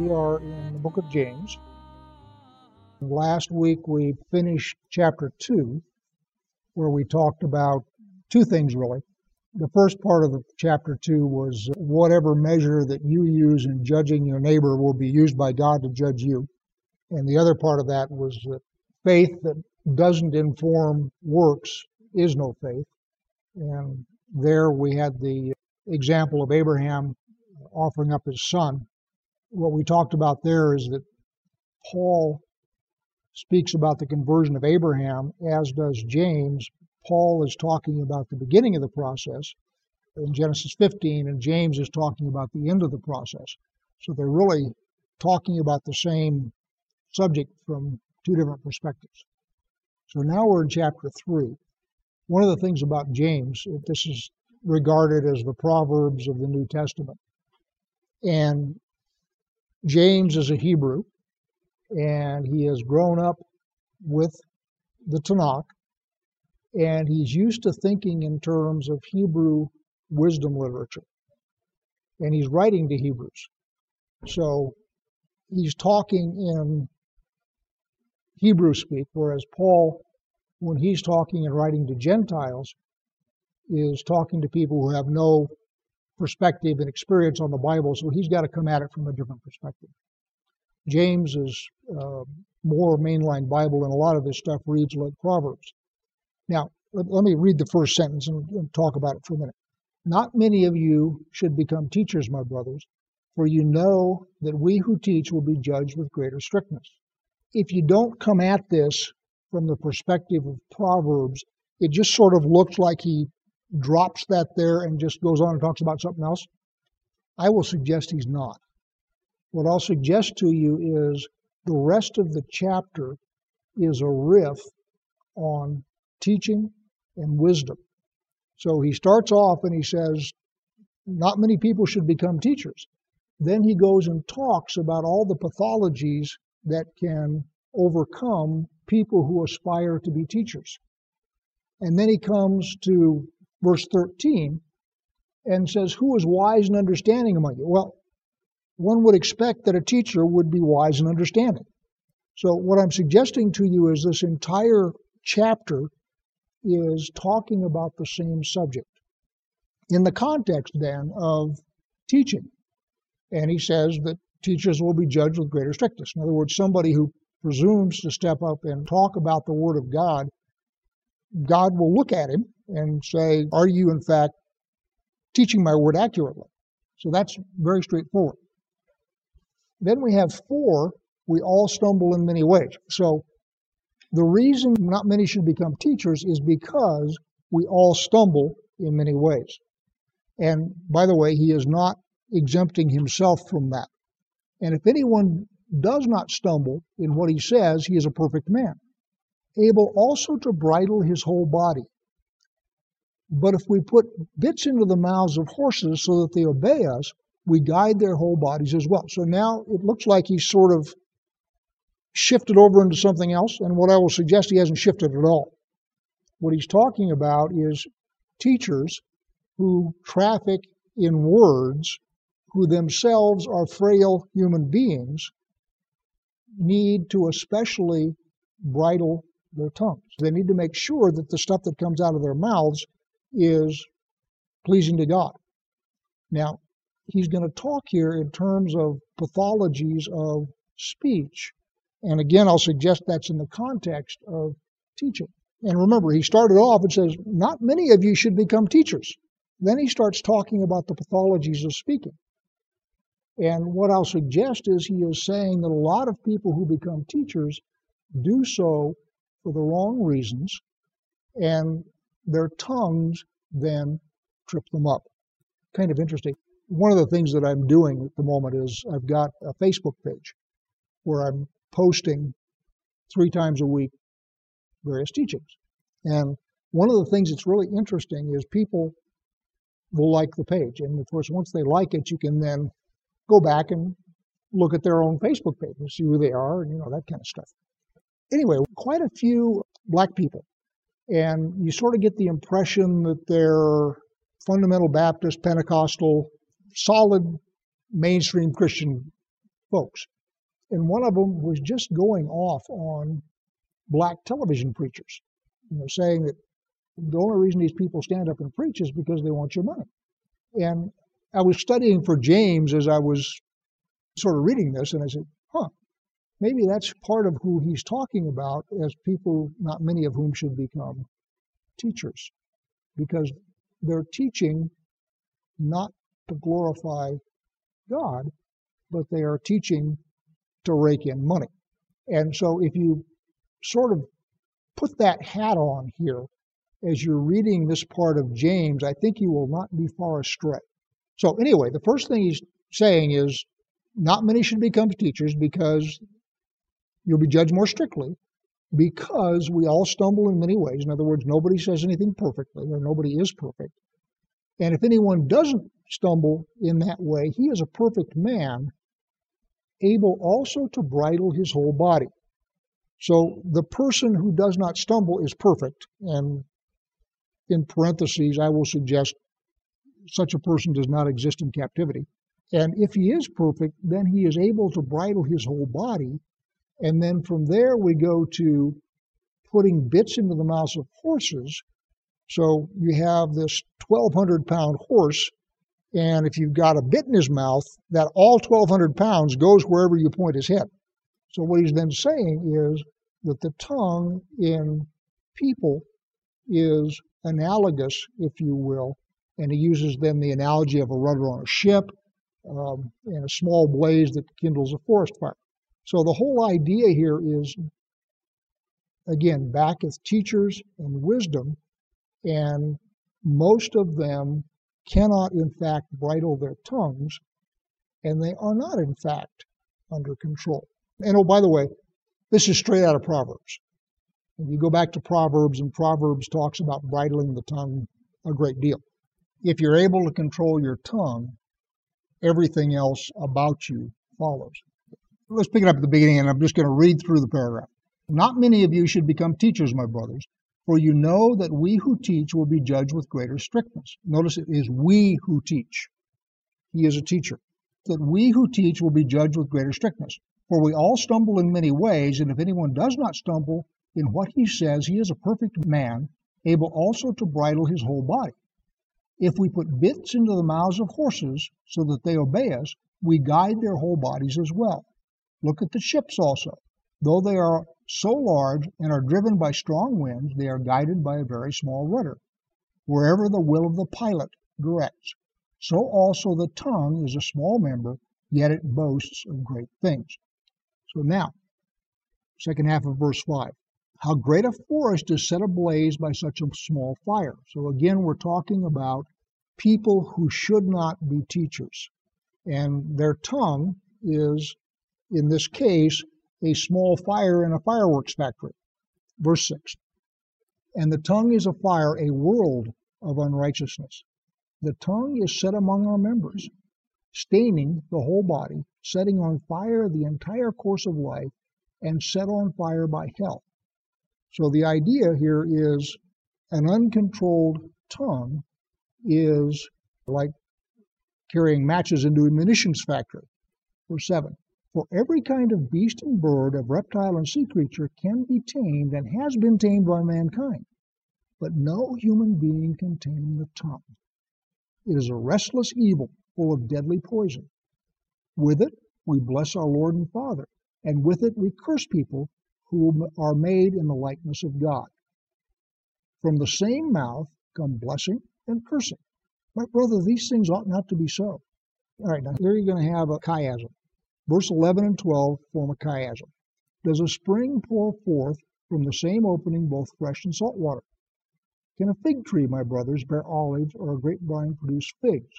We are in the book of James. Last week we finished chapter 2, where we talked about two things really. The first part of chapter 2 was whatever measure that you use in judging your neighbor will be used by God to judge you. And the other part of that was that faith that doesn't inform works is no faith. And there we had the example of Abraham offering up his son. What we talked about there is that Paul speaks about the conversion of Abraham, as does James. Paul is talking about the beginning of the process in Genesis 15, and James is talking about the end of the process. So they're really talking about the same subject from two different perspectives. So now we're in chapter 3. One of the things about James, this is regarded as the Proverbs of the New Testament. And James is a Hebrew, and he has grown up with the Tanakh, and he's used to thinking in terms of Hebrew wisdom literature. And he's writing to Hebrews. So he's talking in Hebrew speak, whereas Paul, when he's talking and writing to Gentiles, is talking to people who have no perspective and experience on the Bible, so he's got to come at it from a different perspective. James is uh, more mainline Bible, and a lot of this stuff reads like Proverbs. Now, let, let me read the first sentence and, and talk about it for a minute. Not many of you should become teachers, my brothers, for you know that we who teach will be judged with greater strictness. If you don't come at this from the perspective of Proverbs, it just sort of looks like he drops that there and just goes on and talks about something else? I will suggest he's not. What I'll suggest to you is the rest of the chapter is a riff on teaching and wisdom. So he starts off and he says, not many people should become teachers. Then he goes and talks about all the pathologies that can overcome people who aspire to be teachers. And then he comes to verse 13, and says, Who is wise and understanding among you? Well, one would expect that a teacher would be wise and understanding. So, what I'm suggesting to you is this entire chapter is talking about the same subject in the context then of teaching. And he says that teachers will be judged with greater strictness. In other words, somebody who presumes to step up and talk about the Word of God, God will look at him and say, Are you in fact teaching my word accurately? So that's very straightforward. Then we have four, we all stumble in many ways. So the reason not many should become teachers is because we all stumble in many ways. And by the way, he is not exempting himself from that. And if anyone does not stumble in what he says, he is a perfect man, able also to bridle his whole body. But if we put bits into the mouths of horses so that they obey us, we guide their whole bodies as well. So now it looks like he's sort of shifted over into something else, and what I will suggest he hasn't shifted at all. What he's talking about is teachers who traffic in words, who themselves are frail human beings, need to especially bridle their tongues. They need to make sure that the stuff that comes out of their mouths is pleasing to God. Now, he's going to talk here in terms of pathologies of speech. And again, I'll suggest that's in the context of teaching. And remember, he started off and says, Not many of you should become teachers. Then he starts talking about the pathologies of speaking. And what I'll suggest is he is saying that a lot of people who become teachers do so for the wrong reasons, and their tongues then trip them up. Kind of interesting. One of the things that I'm doing at the moment is I've got a Facebook page where I'm posting three times a week various teachings. And one of the things that's really interesting is people will like the page. And of course, once they like it, you can then go back and look at their own Facebook page and see who they are and, you know, that kind of stuff. Anyway, quite a few black people and you sort of get the impression that they're fundamental Baptist, Pentecostal, solid mainstream Christian folks. And one of them was just going off on black television preachers, you know, saying that the only reason these people stand up and preach is because they want your money. And I was studying for James as I was sort of reading this, and I said, huh, maybe that's part of who he's talking about as people, not many of whom should become teachers, because they're teaching not to glorify God, but they are teaching to rake in money. And so if you sort of put that hat on here as you're reading this part of James, I think you will not be far astray. So, anyway, the first thing he's saying is not many should become teachers because you'll be judged more strictly because we all stumble in many ways. In other words, nobody says anything perfectly or nobody is perfect. And if anyone doesn't stumble in that way, he is a perfect man, able also to bridle his whole body. So the person who does not stumble is perfect. And in parentheses, I will suggest such a person does not exist in captivity. And if he is perfect, then he is able to bridle his whole body. And then from there, we go to putting bits into the mouths of horses. So you have this 1,200 pound horse, and if you've got a bit in his mouth, that all 1,200 pounds goes wherever you point his head. So what he's then saying is that the tongue in people is analogous, if you will, and he uses then the analogy of a rudder on a ship um, and a small blaze that kindles a forest fire. So the whole idea here is, again, back as teachers and wisdom, and most of them cannot, in fact, bridle their tongues, and they are not, in fact, under control. And oh, by the way, this is straight out of Proverbs. If you go back to Proverbs, and Proverbs talks about bridling the tongue a great deal if you're able to control your tongue, everything else about you follows. Let's pick it up at the beginning, and I'm just going to read through the paragraph. Not many of you should become teachers, my brothers, for you know that we who teach will be judged with greater strictness. Notice it is we who teach. He is a teacher. That we who teach will be judged with greater strictness. For we all stumble in many ways, and if anyone does not stumble in what he says, he is a perfect man, able also to bridle his whole body. If we put bits into the mouths of horses so that they obey us, we guide their whole bodies as well. Look at the ships also. Though they are so large and are driven by strong winds, they are guided by a very small rudder, wherever the will of the pilot directs. So also the tongue is a small member, yet it boasts of great things. So now, second half of verse 5. How great a forest is set ablaze by such a small fire. So again, we're talking about people who should not be teachers. And their tongue is, in this case, a small fire in a fireworks factory. Verse 6 And the tongue is a fire, a world of unrighteousness. The tongue is set among our members, staining the whole body, setting on fire the entire course of life, and set on fire by hell. So the idea here is an uncontrolled tongue is like carrying matches into a munitions factory. Verse 7 For every kind of beast and bird, of reptile and sea creature can be tamed and has been tamed by mankind, but no human being can tame the tongue. It is a restless evil full of deadly poison. With it we bless our Lord and Father, and with it we curse people who are made in the likeness of God. From the same mouth come blessing and cursing. My brother, these things ought not to be so. All right, now here you're going to have a chiasm. Verse 11 and 12 form a chiasm. Does a spring pour forth from the same opening both fresh and salt water? Can a fig tree, my brothers, bear olives, or a grapevine produce figs?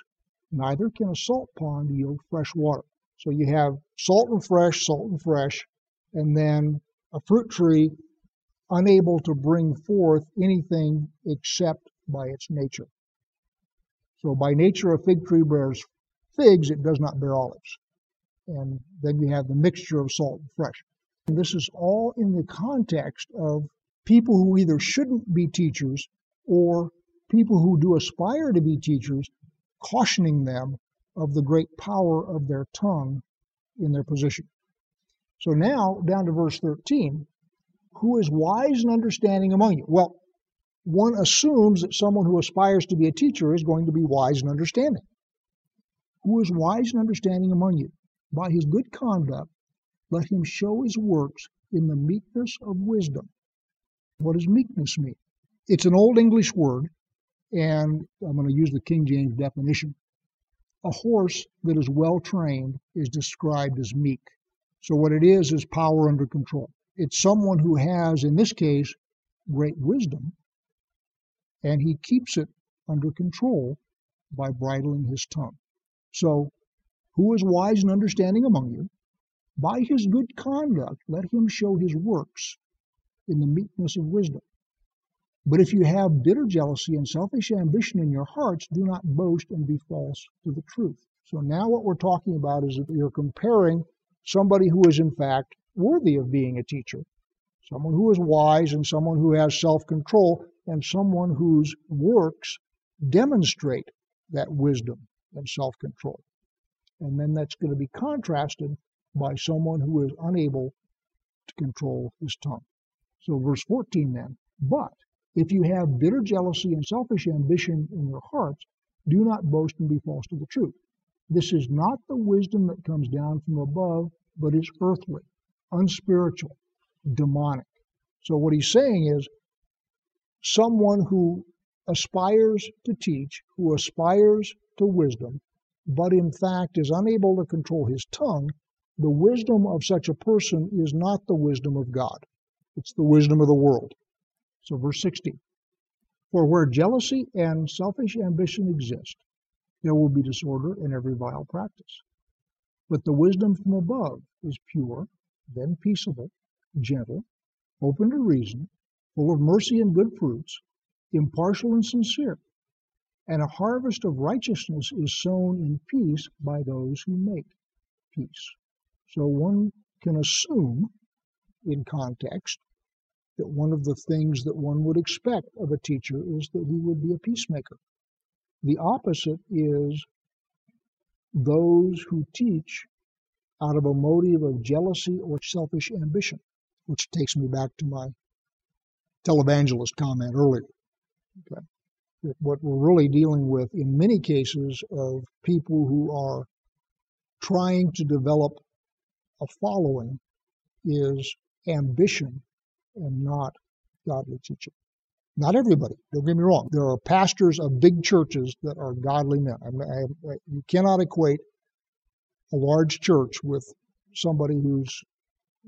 Neither can a salt pond yield fresh water. So you have salt and fresh, salt and fresh, and then a fruit tree unable to bring forth anything except by its nature. So by nature, a fig tree bears figs, it does not bear olives. And then you have the mixture of salt and fresh. And this is all in the context of people who either shouldn't be teachers or people who do aspire to be teachers, cautioning them of the great power of their tongue in their position. So now, down to verse 13, who is wise and understanding among you? Well, one assumes that someone who aspires to be a teacher is going to be wise and understanding. Who is wise and understanding among you? By his good conduct, let him show his works in the meekness of wisdom. What does meekness mean? It's an old English word, and I'm going to use the King James definition. A horse that is well trained is described as meek. So, what it is, is power under control. It's someone who has, in this case, great wisdom, and he keeps it under control by bridling his tongue. So, who is wise and understanding among you? By his good conduct, let him show his works in the meekness of wisdom. But if you have bitter jealousy and selfish ambition in your hearts, do not boast and be false to the truth. So now what we're talking about is that you're comparing somebody who is in fact worthy of being a teacher, someone who is wise and someone who has self-control and someone whose works demonstrate that wisdom and self-control. And then that's going to be contrasted by someone who is unable to control his tongue. So verse 14 then, but if you have bitter jealousy and selfish ambition in your hearts, do not boast and be false to the truth. This is not the wisdom that comes down from above, but is earthly, unspiritual, demonic. So what he's saying is someone who aspires to teach, who aspires to wisdom, but in fact is unable to control his tongue, the wisdom of such a person is not the wisdom of God. It's the wisdom of the world. So, verse 16 For where jealousy and selfish ambition exist, there will be disorder in every vile practice. But the wisdom from above is pure, then peaceable, gentle, open to reason, full of mercy and good fruits, impartial and sincere. And a harvest of righteousness is sown in peace by those who make peace. So one can assume, in context, that one of the things that one would expect of a teacher is that he would be a peacemaker. The opposite is those who teach out of a motive of jealousy or selfish ambition, which takes me back to my televangelist comment earlier. Okay. What we're really dealing with in many cases of people who are trying to develop a following is ambition and not godly teaching. Not everybody, don't get me wrong. There are pastors of big churches that are godly men. I, I, you cannot equate a large church with somebody who's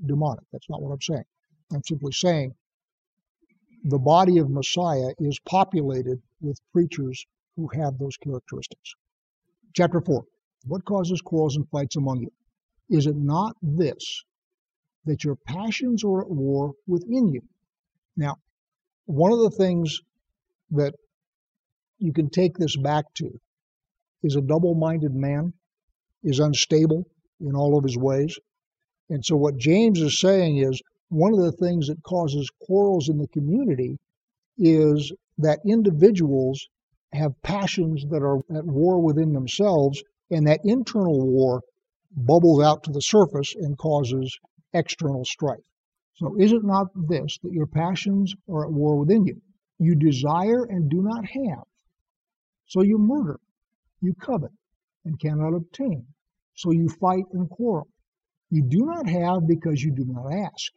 demonic. That's not what I'm saying. I'm simply saying the body of Messiah is populated with preachers who have those characteristics. Chapter 4 What causes quarrels and fights among you? Is it not this, that your passions are at war within you. Now, one of the things that you can take this back to is a double minded man is unstable in all of his ways. And so, what James is saying is one of the things that causes quarrels in the community is that individuals have passions that are at war within themselves, and that internal war bubbles out to the surface and causes external strife. So is it not this, that your passions are at war within you? You desire and do not have. So you murder. You covet and cannot obtain. So you fight and quarrel. You do not have because you do not ask.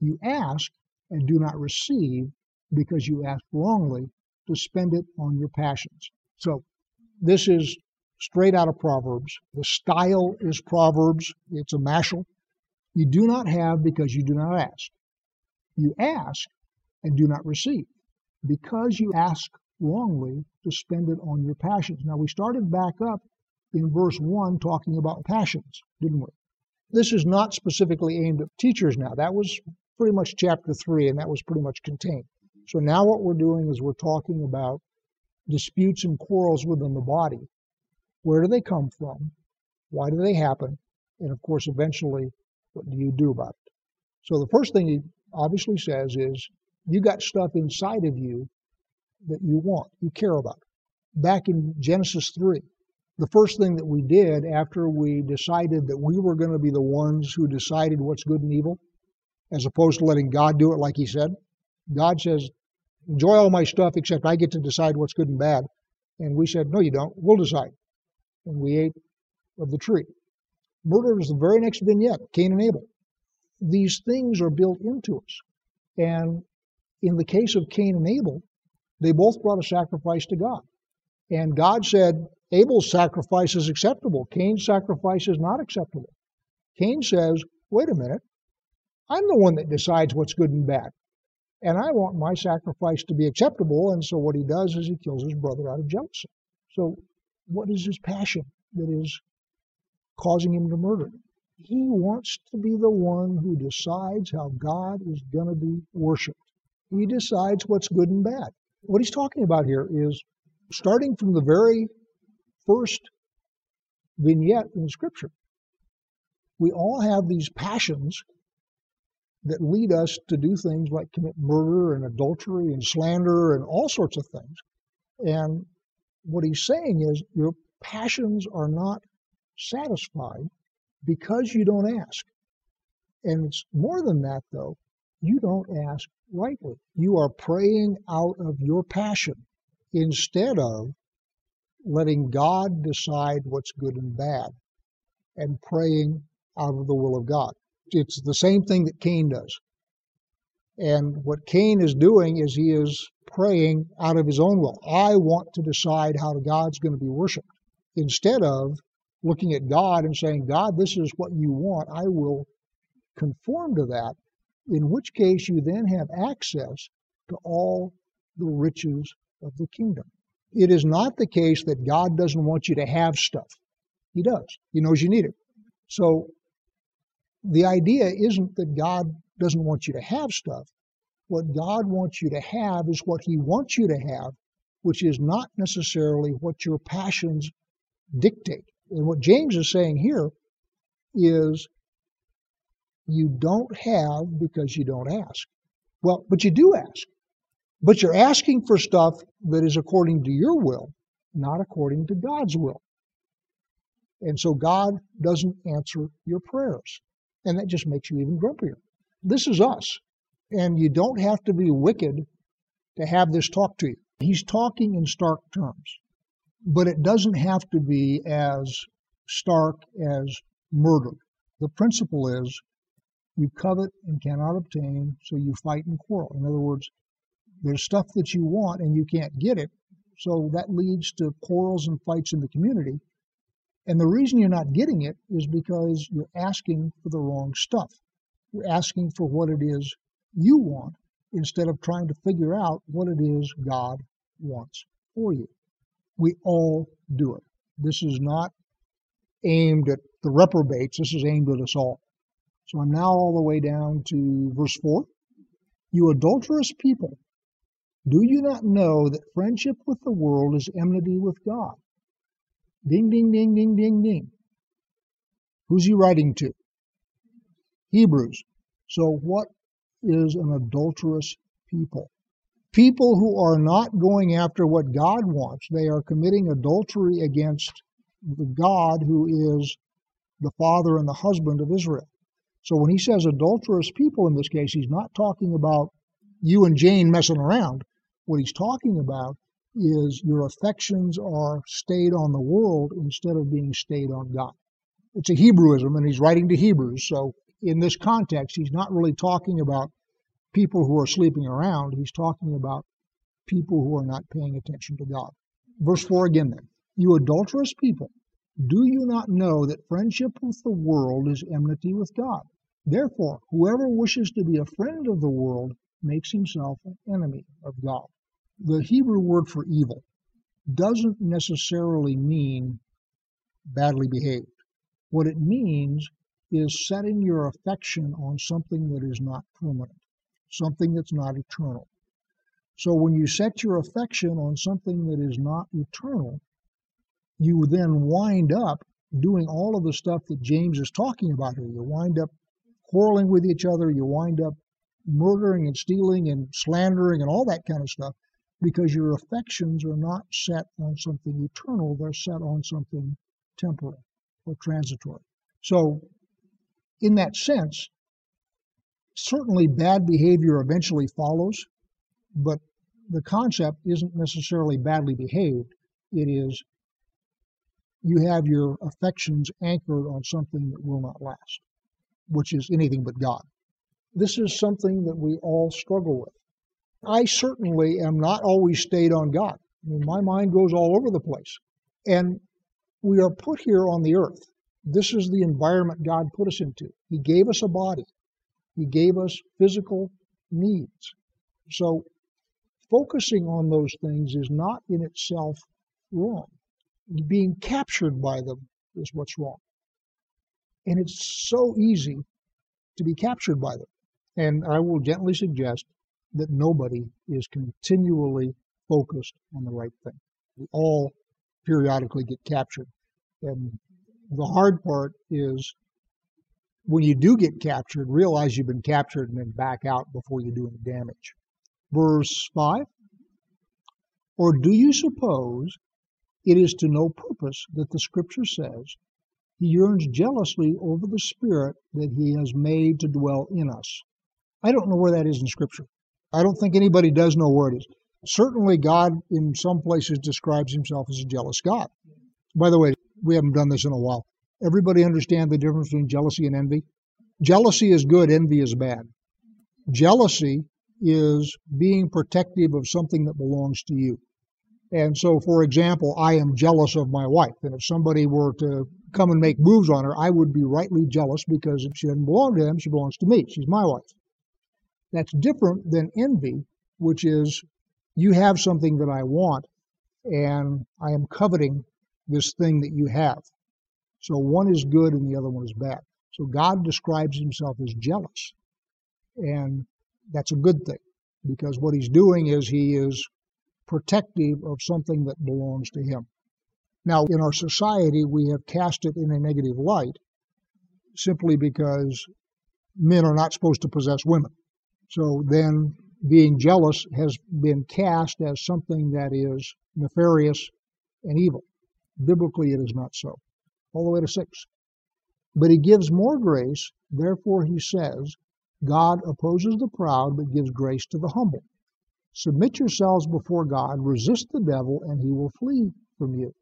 You ask and do not receive because you ask wrongly to spend it on your passions. So this is straight out of Proverbs. The style is Proverbs. It's a mashal. You do not have because you do not ask. You ask and do not receive because you ask wrongly to spend it on your passions. Now, we started back up in verse 1 talking about passions, didn't we? This is not specifically aimed at teachers now. That was pretty much chapter 3, and that was pretty much contained. So now what we're doing is we're talking about disputes and quarrels within the body. Where do they come from? Why do they happen? And of course, eventually, what do you do about it? So the first thing he obviously says is you got stuff inside of you that you want, you care about. Back in Genesis 3, the first thing that we did after we decided that we were going to be the ones who decided what's good and evil, as opposed to letting God do it like He said. God says, enjoy all my stuff except I get to decide what's good and bad. And we said, no, you don't. We'll decide. And we ate of the tree. Murder is the very next vignette, Cain and Abel. These things are built into us. And in the case of Cain and Abel, they both brought a sacrifice to God. And God said, Abel's sacrifice is acceptable. Cain's sacrifice is not acceptable. Cain says, wait a minute, I'm the one that decides what's good and bad. And I want my sacrifice to be acceptable. And so what he does is he kills his brother out of jealousy. So what is his passion that is causing him to murder? He wants to be the one who decides how God is going to be worshiped. He decides what's good and bad. What he's talking about here is starting from the very first vignette in Scripture. We all have these passions that lead us to do things like commit murder and adultery and slander and all sorts of things. And what he's saying is your passions are not satisfied because you don't ask. And it's more than that, though. You don't ask rightly. You are praying out of your passion instead of letting God decide what's good and bad and praying out of the will of God. It's the same thing that Cain does. And what Cain is doing is he is praying out of his own will. I want to decide how God's going to be worshiped instead of looking at God and saying, God, this is what you want. I will conform to that, in which case you then have access to all the riches of the kingdom. It is not the case that God doesn't want you to have stuff. He does. He knows you need it. So the idea isn't that God doesn't want you to have stuff. What God wants you to have is what He wants you to have, which is not necessarily what your passions dictate. And what James is saying here is you don't have because you don't ask. Well, but you do ask. But you're asking for stuff that is according to your will, not according to God's will. And so God doesn't answer your prayers. And that just makes you even grumpier. This is us. And you don't have to be wicked to have this talk to you. He's talking in stark terms. But it doesn't have to be as stark as murder. The principle is you covet and cannot obtain, so you fight and quarrel. In other words, there's stuff that you want and you can't get it. So that leads to quarrels and fights in the community. And the reason you're not getting it is because you're asking for the wrong stuff. You're asking for what it is you want instead of trying to figure out what it is God wants for you. We all do it. This is not aimed at the reprobates, this is aimed at us all. So I'm now all the way down to verse 4. You adulterous people, do you not know that friendship with the world is enmity with God? Ding, ding, ding, ding, ding, ding. Who's he writing to? Hebrews. So, what is an adulterous people? People who are not going after what God wants. They are committing adultery against the God who is the father and the husband of Israel. So, when he says adulterous people in this case, he's not talking about you and Jane messing around. What he's talking about is your affections are stayed on the world instead of being stayed on God. It's a Hebrewism, and he's writing to Hebrews. So, in this context, he's not really talking about people who are sleeping around. He's talking about people who are not paying attention to God. Verse 4 again then. You adulterous people, do you not know that friendship with the world is enmity with God? Therefore, whoever wishes to be a friend of the world makes himself an enemy of God the Hebrew word for evil doesn't necessarily mean badly behaved. What it means is setting your affection on something that is not permanent, something that's not eternal. So when you set your affection on something that is not eternal, you then wind up doing all of the stuff that James is talking about here. You wind up quarreling with each other, you wind up murdering and stealing and slandering and all that kind of stuff because your affections are not set on something eternal, they're set on something temporal or transitory. So, in that sense, certainly bad behavior eventually follows, but the concept isn't necessarily badly behaved. It is you have your affections anchored on something that will not last, which is anything but God. This is something that we all struggle with. I certainly am not always stayed on God. I mean, my mind goes all over the place. And we are put here on the earth. This is the environment God put us into. He gave us a body, He gave us physical needs. So, focusing on those things is not in itself wrong. Being captured by them is what's wrong. And it's so easy to be captured by them. And I will gently suggest that nobody is continually focused on the right thing. We all periodically get captured. And the hard part is when you do get captured, realize you've been captured and then back out before you do any damage. Verse 5 Or do you suppose it is to no purpose that the scripture says, He yearns jealously over the Spirit that He has made to dwell in us? I don't know where that is in scripture. I don't think anybody does know where it is. Certainly, God in some places describes himself as a jealous God. By the way, we haven't done this in a while. Everybody understand the difference between jealousy and envy? Jealousy is good, envy is bad. Jealousy is being protective of something that belongs to you. And so, for example, I am jealous of my wife. And if somebody were to come and make moves on her, I would be rightly jealous because if she doesn't belong to them, she belongs to me. She's my wife. That's different than envy, which is you have something that I want and I am coveting this thing that you have. So one is good and the other one is bad. So God describes himself as jealous. And that's a good thing because what he's doing is he is protective of something that belongs to him. Now, in our society, we have cast it in a negative light simply because men are not supposed to possess women. So then being jealous has been cast as something that is nefarious and evil. Biblically, it is not so. All the way to six. But he gives more grace, therefore, he says, God opposes the proud, but gives grace to the humble. Submit yourselves before God, resist the devil, and he will flee from you.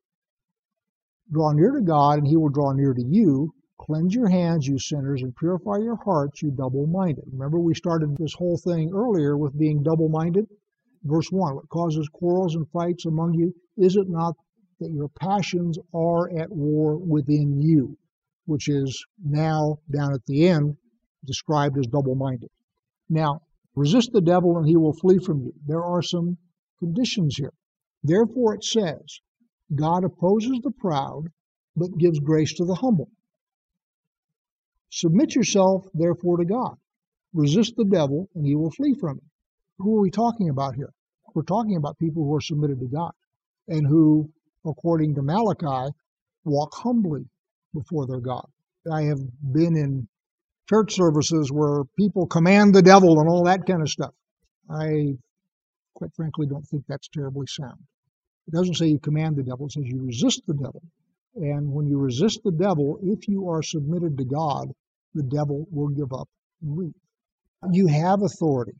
Draw near to God, and he will draw near to you. Cleanse your hands, you sinners, and purify your hearts, you double minded. Remember, we started this whole thing earlier with being double minded? Verse 1 What causes quarrels and fights among you? Is it not that your passions are at war within you? Which is now, down at the end, described as double minded. Now, resist the devil and he will flee from you. There are some conditions here. Therefore, it says, God opposes the proud, but gives grace to the humble. Submit yourself, therefore, to God. Resist the devil, and he will flee from you. Who are we talking about here? We're talking about people who are submitted to God and who, according to Malachi, walk humbly before their God. I have been in church services where people command the devil and all that kind of stuff. I, quite frankly, don't think that's terribly sound. It doesn't say you command the devil, it says you resist the devil. And when you resist the devil, if you are submitted to God, the devil will give up and leave. You have authority,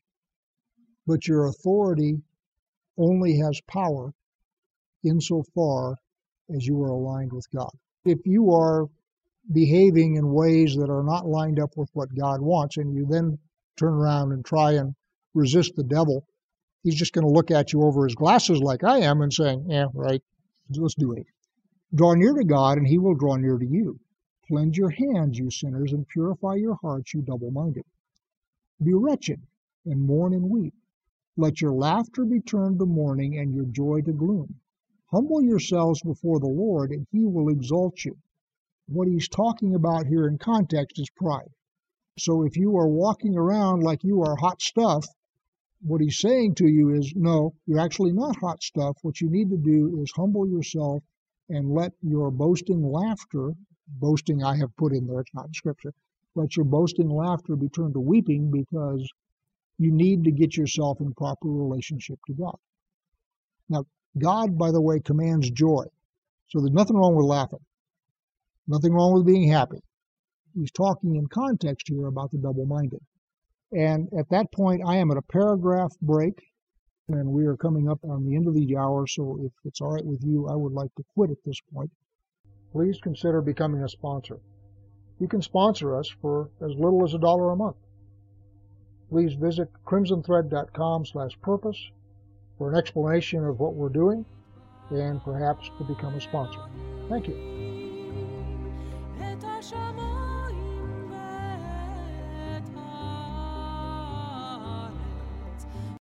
but your authority only has power insofar as you are aligned with God. If you are behaving in ways that are not lined up with what God wants, and you then turn around and try and resist the devil, he's just going to look at you over his glasses like I am and saying, Yeah, right, let's do it. Draw near to God, and he will draw near to you. Cleanse your hands, you sinners, and purify your hearts, you double minded. Be wretched, and mourn and weep. Let your laughter be turned to mourning, and your joy to gloom. Humble yourselves before the Lord, and he will exalt you. What he's talking about here in context is pride. So if you are walking around like you are hot stuff, what he's saying to you is, no, you're actually not hot stuff. What you need to do is humble yourself and let your boasting laughter boasting I have put in there, it's not in scripture. Let your boasting laughter be turned to weeping because you need to get yourself in proper relationship to God. Now, God, by the way, commands joy. So there's nothing wrong with laughing. Nothing wrong with being happy. He's talking in context here about the double minded. And at that point, I am at a paragraph break, and we are coming up on the end of the hour. So if it's all right with you, I would like to quit at this point. Please consider becoming a sponsor. You can sponsor us for as little as a dollar a month. Please visit crimsonthread.com slash purpose for an explanation of what we're doing and perhaps to become a sponsor. Thank you.